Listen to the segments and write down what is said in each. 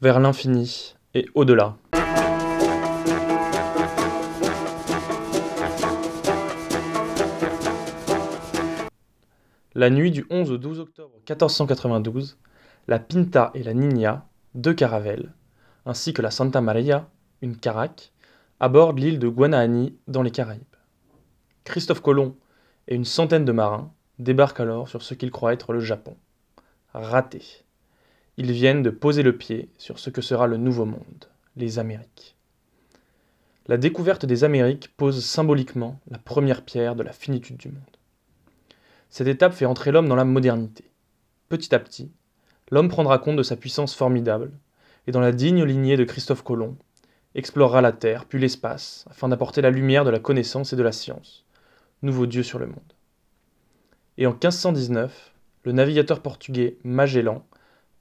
vers l'infini et au-delà. La nuit du 11 au 12 octobre 1492, la Pinta et la Niña, deux caravelles, ainsi que la Santa Maria, une caraque, abordent l'île de Guanahani dans les Caraïbes. Christophe Colomb et une centaine de marins débarquent alors sur ce qu'ils croient être le Japon. Raté. Ils viennent de poser le pied sur ce que sera le Nouveau Monde, les Amériques. La découverte des Amériques pose symboliquement la première pierre de la finitude du monde. Cette étape fait entrer l'homme dans la modernité. Petit à petit, l'homme prendra compte de sa puissance formidable, et dans la digne lignée de Christophe Colomb, explorera la Terre puis l'espace, afin d'apporter la lumière de la connaissance et de la science, nouveau Dieu sur le monde. Et en 1519, le navigateur portugais Magellan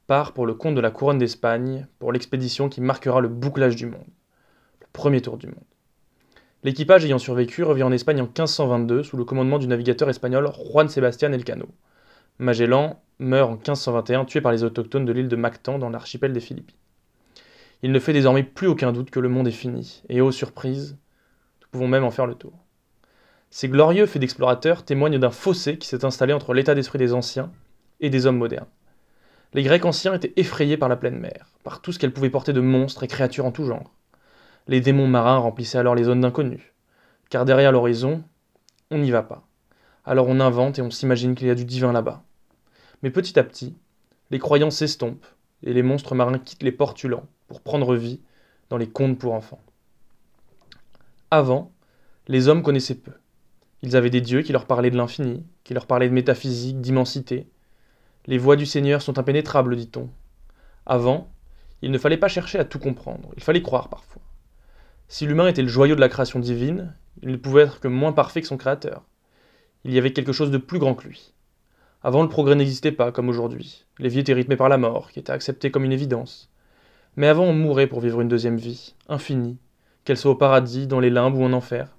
part pour le compte de la couronne d'Espagne pour l'expédition qui marquera le bouclage du monde, le premier tour du monde. L'équipage ayant survécu revient en Espagne en 1522 sous le commandement du navigateur espagnol Juan Sebastián Elcano. Magellan meurt en 1521 tué par les autochtones de l'île de Mactan dans l'archipel des Philippines. Il ne fait désormais plus aucun doute que le monde est fini, et ô surprise, nous pouvons même en faire le tour. Ces glorieux faits d'explorateurs témoignent d'un fossé qui s'est installé entre l'état d'esprit des anciens et des hommes modernes. Les Grecs anciens étaient effrayés par la pleine mer, par tout ce qu'elle pouvait porter de monstres et créatures en tout genre. Les démons marins remplissaient alors les zones d'inconnus. Car derrière l'horizon, on n'y va pas. Alors on invente et on s'imagine qu'il y a du divin là-bas. Mais petit à petit, les croyances s'estompent et les monstres marins quittent les portulans pour prendre vie dans les contes pour enfants. Avant, les hommes connaissaient peu. Ils avaient des dieux qui leur parlaient de l'infini, qui leur parlaient de métaphysique, d'immensité. Les voies du Seigneur sont impénétrables, dit-on. Avant, il ne fallait pas chercher à tout comprendre, il fallait croire parfois. Si l'humain était le joyau de la création divine, il ne pouvait être que moins parfait que son créateur. Il y avait quelque chose de plus grand que lui. Avant, le progrès n'existait pas comme aujourd'hui. Les vies étaient rythmées par la mort, qui était acceptée comme une évidence. Mais avant, on mourait pour vivre une deuxième vie, infinie, qu'elle soit au paradis, dans les limbes ou en enfer.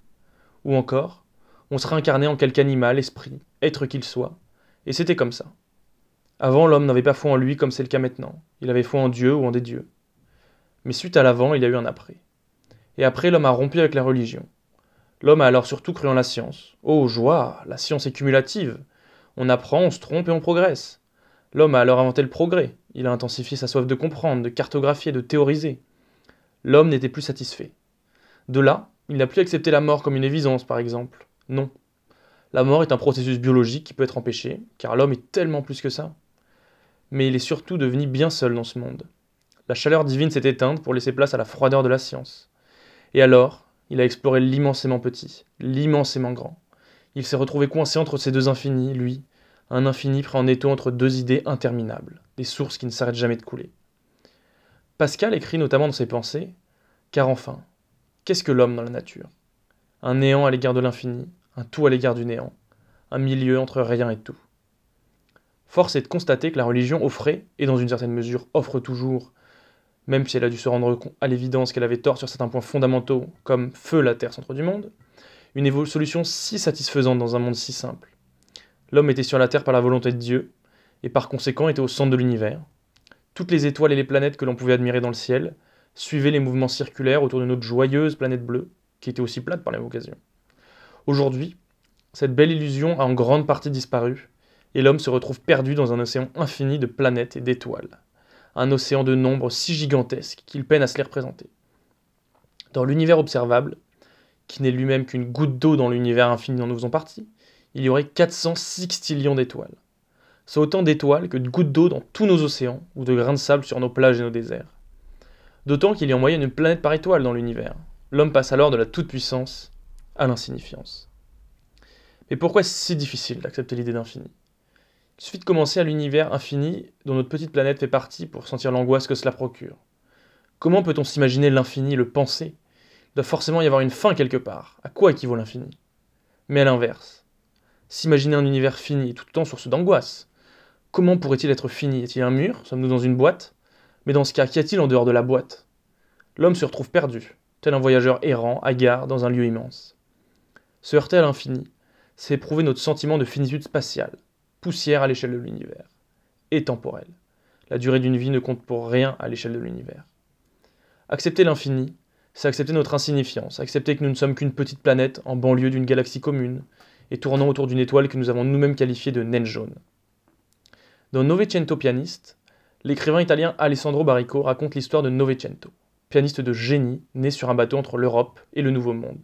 Ou encore, on se réincarnait en quelque animal, esprit, être qu'il soit. Et c'était comme ça. Avant, l'homme n'avait pas foi en lui comme c'est le cas maintenant. Il avait foi en Dieu ou en des dieux. Mais suite à l'avant, il y a eu un après et après l'homme a rompu avec la religion. L'homme a alors surtout cru en la science. Oh joie, la science est cumulative. On apprend, on se trompe et on progresse. L'homme a alors inventé le progrès. Il a intensifié sa soif de comprendre, de cartographier, de théoriser. L'homme n'était plus satisfait. De là, il n'a plus accepté la mort comme une évidence, par exemple. Non. La mort est un processus biologique qui peut être empêché, car l'homme est tellement plus que ça. Mais il est surtout devenu bien seul dans ce monde. La chaleur divine s'est éteinte pour laisser place à la froideur de la science. Et alors, il a exploré l'immensément petit, l'immensément grand. Il s'est retrouvé coincé entre ces deux infinis, lui, un infini pris en étau entre deux idées interminables, des sources qui ne s'arrêtent jamais de couler. Pascal écrit notamment dans ses pensées Car enfin, qu'est-ce que l'homme dans la nature? Un néant à l'égard de l'infini, un tout à l'égard du néant, un milieu entre rien et tout. Force est de constater que la religion offrait, et dans une certaine mesure offre toujours, même si elle a dû se rendre à l'évidence qu'elle avait tort sur certains points fondamentaux, comme feu la Terre centre du monde, une solution si satisfaisante dans un monde si simple. L'homme était sur la Terre par la volonté de Dieu, et par conséquent était au centre de l'univers. Toutes les étoiles et les planètes que l'on pouvait admirer dans le ciel suivaient les mouvements circulaires autour de notre joyeuse planète bleue, qui était aussi plate par la même occasion. Aujourd'hui, cette belle illusion a en grande partie disparu, et l'homme se retrouve perdu dans un océan infini de planètes et d'étoiles un océan de nombres si gigantesque qu'il peine à se les représenter. Dans l'univers observable, qui n'est lui-même qu'une goutte d'eau dans l'univers infini dont nous faisons partie, il y aurait 400 sextillions d'étoiles. C'est autant d'étoiles que de gouttes d'eau dans tous nos océans ou de grains de sable sur nos plages et nos déserts. D'autant qu'il y a en moyenne une planète par étoile dans l'univers. L'homme passe alors de la toute-puissance à l'insignifiance. Mais pourquoi est-ce si difficile d'accepter l'idée d'infini? Il suffit de commencer à l'univers infini dont notre petite planète fait partie pour sentir l'angoisse que cela procure. Comment peut-on s'imaginer l'infini, le penser Il doit forcément y avoir une fin quelque part. À quoi équivaut l'infini? Mais à l'inverse, s'imaginer un univers fini est tout le temps source d'angoisse. Comment pourrait-il être fini? Est-il un mur? Sommes-nous dans une boîte? Mais dans ce cas, qu'y a-t-il en dehors de la boîte? L'homme se retrouve perdu, tel un voyageur errant, hagard, dans un lieu immense. Se heurter à l'infini, c'est éprouver notre sentiment de finitude spatiale, poussière à l'échelle de l'univers, et temporelle. La durée d'une vie ne compte pour rien à l'échelle de l'univers. Accepter l'infini, c'est accepter notre insignifiance, accepter que nous ne sommes qu'une petite planète en banlieue d'une galaxie commune, et tournant autour d'une étoile que nous avons nous-mêmes qualifiée de naine jaune. Dans Novecento Pianiste, l'écrivain italien Alessandro Barrico raconte l'histoire de Novecento, pianiste de génie né sur un bateau entre l'Europe et le Nouveau Monde,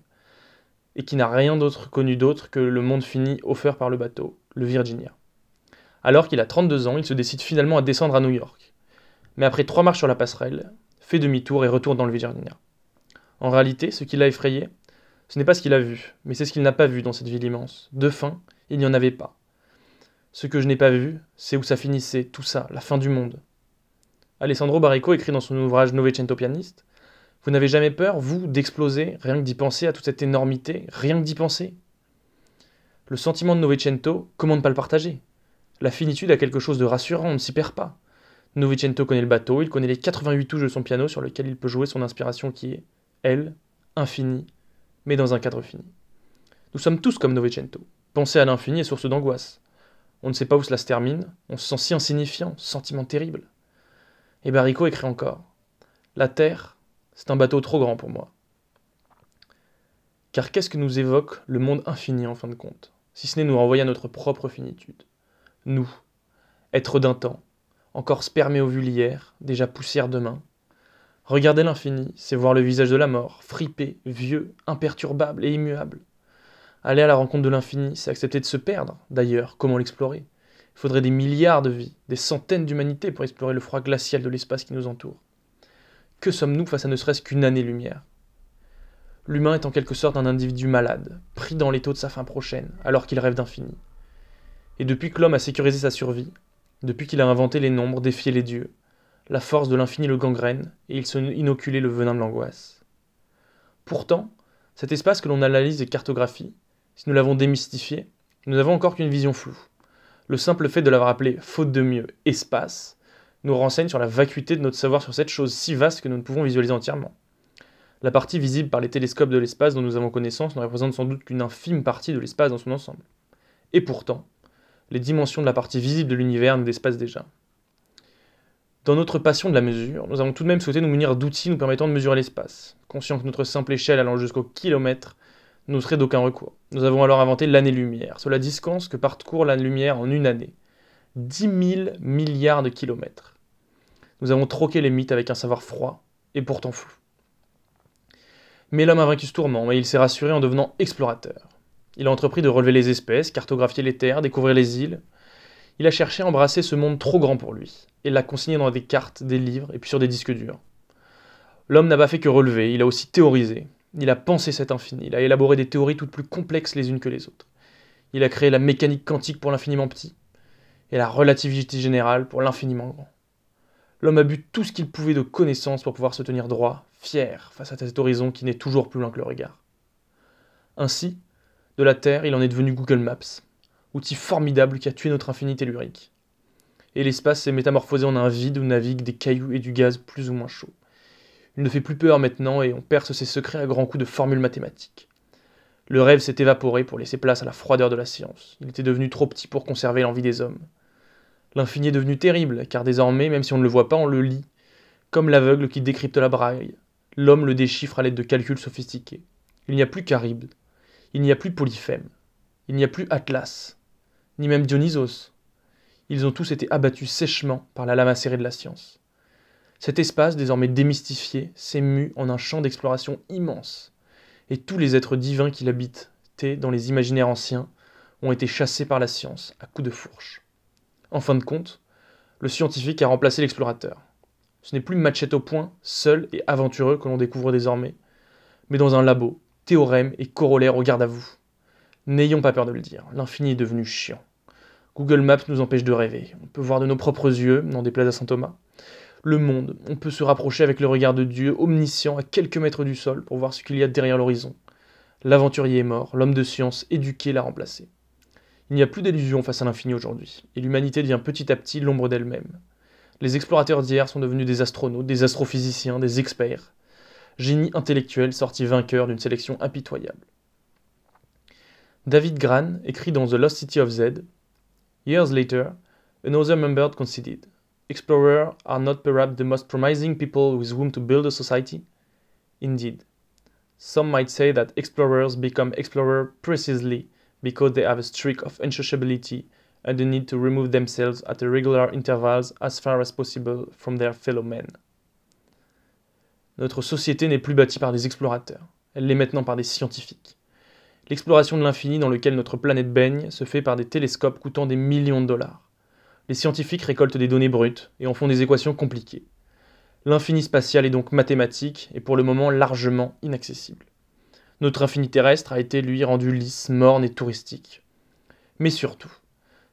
et qui n'a rien d'autre connu d'autre que le monde fini offert par le bateau, le Virginia. Alors qu'il a 32 ans, il se décide finalement à descendre à New York. Mais après trois marches sur la passerelle, fait demi-tour et retourne dans le Virginia. En réalité, ce qui l'a effrayé, ce n'est pas ce qu'il a vu, mais c'est ce qu'il n'a pas vu dans cette ville immense. De fin, il n'y en avait pas. Ce que je n'ai pas vu, c'est où ça finissait, tout ça, la fin du monde. Alessandro Barrico écrit dans son ouvrage Novecento Pianiste Vous n'avez jamais peur, vous, d'exploser, rien que d'y penser à toute cette énormité, rien que d'y penser? Le sentiment de Novecento, comment ne pas le partager? La finitude a quelque chose de rassurant, on ne s'y perd pas. Novecento connaît le bateau, il connaît les 88 touches de son piano sur lesquelles il peut jouer son inspiration qui est, elle, infinie, mais dans un cadre fini. Nous sommes tous comme Novecento. Penser à l'infini est source d'angoisse. On ne sait pas où cela se termine, on se sent si insignifiant, sentiment terrible. Et Barrico écrit encore La Terre, c'est un bateau trop grand pour moi. Car qu'est-ce que nous évoque le monde infini en fin de compte, si ce n'est nous renvoyer à notre propre finitude Nous, êtres d'un temps, encore spermé au hier, déjà poussière demain. Regarder l'infini, c'est voir le visage de la mort, fripé, vieux, imperturbable et immuable. Aller à la rencontre de l'infini, c'est accepter de se perdre. D'ailleurs, comment l'explorer? Il faudrait des milliards de vies, des centaines d'humanités pour explorer le froid glacial de l'espace qui nous entoure. Que sommes-nous face à ne serait-ce qu'une année-lumière? L'humain est en quelque sorte un individu malade, pris dans l'étau de sa fin prochaine, alors qu'il rêve d'infini. Et depuis que l'homme a sécurisé sa survie, depuis qu'il a inventé les nombres, défié les dieux, la force de l'infini le gangrène, et il se inoculait le venin de l'angoisse. Pourtant, cet espace que l'on analyse et cartographie, si nous l'avons démystifié, nous n'avons encore qu'une vision floue. Le simple fait de l'avoir appelé, faute de mieux, espace, nous renseigne sur la vacuité de notre savoir sur cette chose si vaste que nous ne pouvons visualiser entièrement. La partie visible par les télescopes de l'espace dont nous avons connaissance ne représente sans doute qu'une infime partie de l'espace dans son ensemble. Et pourtant, les dimensions de la partie visible de l'univers nous dépassent déjà. Dans notre passion de la mesure, nous avons tout de même souhaité nous munir d'outils nous permettant de mesurer l'espace, conscients que notre simple échelle allant jusqu'au kilomètre nous serait d'aucun recours. Nous avons alors inventé l'année-lumière, sur la distance que parcourt la lumière en une année. 10 000 milliards de kilomètres. Nous avons troqué les mythes avec un savoir froid et pourtant flou. Mais l'homme a vaincu ce tourment et il s'est rassuré en devenant explorateur. Il a entrepris de relever les espèces, cartographier les terres, découvrir les îles. Il a cherché à embrasser ce monde trop grand pour lui, et l'a consigné dans des cartes, des livres, et puis sur des disques durs. L'homme n'a pas fait que relever, il a aussi théorisé. Il a pensé cet infini, il a élaboré des théories toutes plus complexes les unes que les autres. Il a créé la mécanique quantique pour l'infiniment petit, et la relativité générale pour l'infiniment grand. L'homme a bu tout ce qu'il pouvait de connaissances pour pouvoir se tenir droit, fier, face à cet horizon qui n'est toujours plus loin que le regard. Ainsi, de la Terre, il en est devenu Google Maps, outil formidable qui a tué notre infini tellurique. Et l'espace s'est métamorphosé en un vide où naviguent des cailloux et du gaz plus ou moins chauds. Il ne fait plus peur maintenant et on perce ses secrets à grands coups de formules mathématiques. Le rêve s'est évaporé pour laisser place à la froideur de la science. Il était devenu trop petit pour conserver l'envie des hommes. L'infini est devenu terrible, car désormais, même si on ne le voit pas, on le lit. Comme l'aveugle qui décrypte la braille, l'homme le déchiffre à l'aide de calculs sophistiqués. Il n'y a plus qu'Arib, il n'y a plus Polyphème, il n'y a plus Atlas, ni même Dionysos. Ils ont tous été abattus sèchement par la lame acérée de la science. Cet espace, désormais démystifié, s'est mu en un champ d'exploration immense, et tous les êtres divins qui l'habitaient dans les imaginaires anciens ont été chassés par la science à coups de fourche. En fin de compte, le scientifique a remplacé l'explorateur. Ce n'est plus machette au point, seul et aventureux que l'on découvre désormais, mais dans un labo, théorème et corollaire au garde à vous. N'ayons pas peur de le dire, l'infini est devenu chiant. Google Maps nous empêche de rêver. On peut voir de nos propres yeux, n'en déplaise à saint Thomas. Le monde, on peut se rapprocher avec le regard de Dieu, omniscient, à quelques mètres du sol, pour voir ce qu'il y a derrière l'horizon. L'aventurier est mort, l'homme de science, éduqué, l'a remplacé. Il n'y a plus d'illusion face à l'infini aujourd'hui, et l'humanité devient petit à petit l'ombre d'elle-même. Les explorateurs d'hier sont devenus des astronautes, des astrophysiciens, des experts génie intellectuel sorti vainqueur d'une sélection impitoyable. David Gran écrit dans The Lost City of Z Years later, another member conceded. explorers are not perhaps the most promising people with whom to build a society? Indeed. Some might say that explorers become explorers precisely because they have a streak of unsociability and the need to remove themselves at regular intervals as far as possible from their fellow men. Notre société n'est plus bâtie par des explorateurs, elle l'est maintenant par des scientifiques. L'exploration de l'infini dans lequel notre planète baigne se fait par des télescopes coûtant des millions de dollars. Les scientifiques récoltent des données brutes et en font des équations compliquées. L'infini spatial est donc mathématique et pour le moment largement inaccessible. Notre infini terrestre a été lui rendu lisse, morne et touristique. Mais surtout,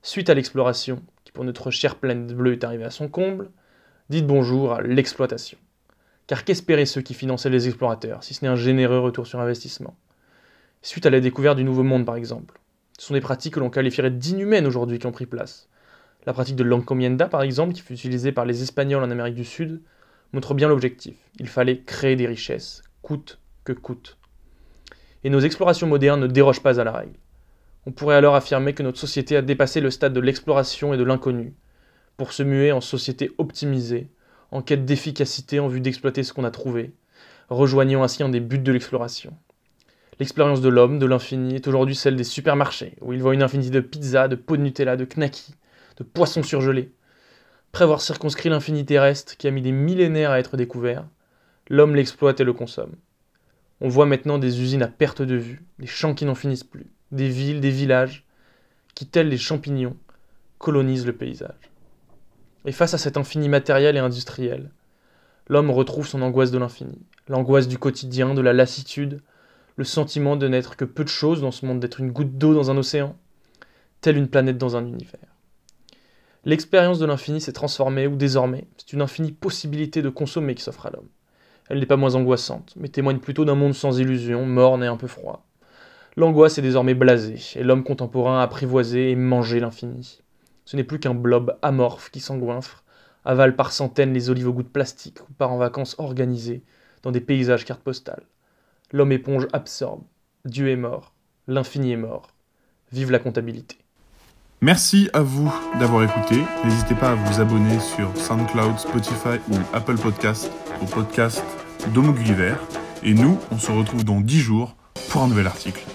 suite à l'exploration, qui pour notre chère planète bleue est arrivée à son comble, dites bonjour à l'exploitation. Car qu'espéraient ceux qui finançaient les explorateurs, si ce n'est un généreux retour sur investissement? Suite à la découverte du Nouveau Monde par exemple. Ce sont des pratiques que l'on qualifierait d'inhumaines aujourd'hui qui ont pris place. La pratique de l'encomienda, par exemple, qui fut utilisée par les Espagnols en Amérique du Sud, montre bien l'objectif. Il fallait créer des richesses, coûte que coûte. Et nos explorations modernes ne dérogent pas à la règle. On pourrait alors affirmer que notre société a dépassé le stade de l'exploration et de l'inconnu, pour se muer en société optimisée, en quête d'efficacité en vue d'exploiter ce qu'on a trouvé, rejoignant ainsi un des buts de l'exploration. L'expérience de l'homme, de l'infini, est aujourd'hui celle des supermarchés, où il voit une infinité de pizzas, de pots de Nutella, de knackis, de poissons surgelés. Après avoir circonscrit l'infini terrestre qui a mis des millénaires à être découvert, l'homme l'exploite et le consomme. On voit maintenant des usines à perte de vue, des champs qui n'en finissent plus, des villes, des villages, qui, tels les champignons, colonisent le paysage. Et face à cet infini matériel et industriel, l'homme retrouve son angoisse de l'infini, l'angoisse du quotidien, de la lassitude, le sentiment de n'être que peu de choses dans ce monde, d'être une goutte d'eau dans un océan, telle une planète dans un univers. L'expérience de l'infini s'est transformée, ou désormais, c'est une infinie possibilité de consommer qui s'offre à l'homme. Elle n'est pas moins angoissante, mais témoigne plutôt d'un monde sans illusions, morne et un peu froid. L'angoisse est désormais blasée, et l'homme contemporain a apprivoisé et mangé l'infini. Ce n'est plus qu'un blob amorphe qui s'engouinfre, avale par centaines les olives au goût de plastique, ou part en vacances organisées dans des paysages cartes postales. L'homme éponge absorbe. Dieu est mort. L'infini est mort. Vive la comptabilité. Merci à vous d'avoir écouté. N'hésitez pas à vous abonner sur SoundCloud, Spotify ou Apple Podcast au podcast d'Homo Gulliver. Et nous, on se retrouve dans 10 jours pour un nouvel article.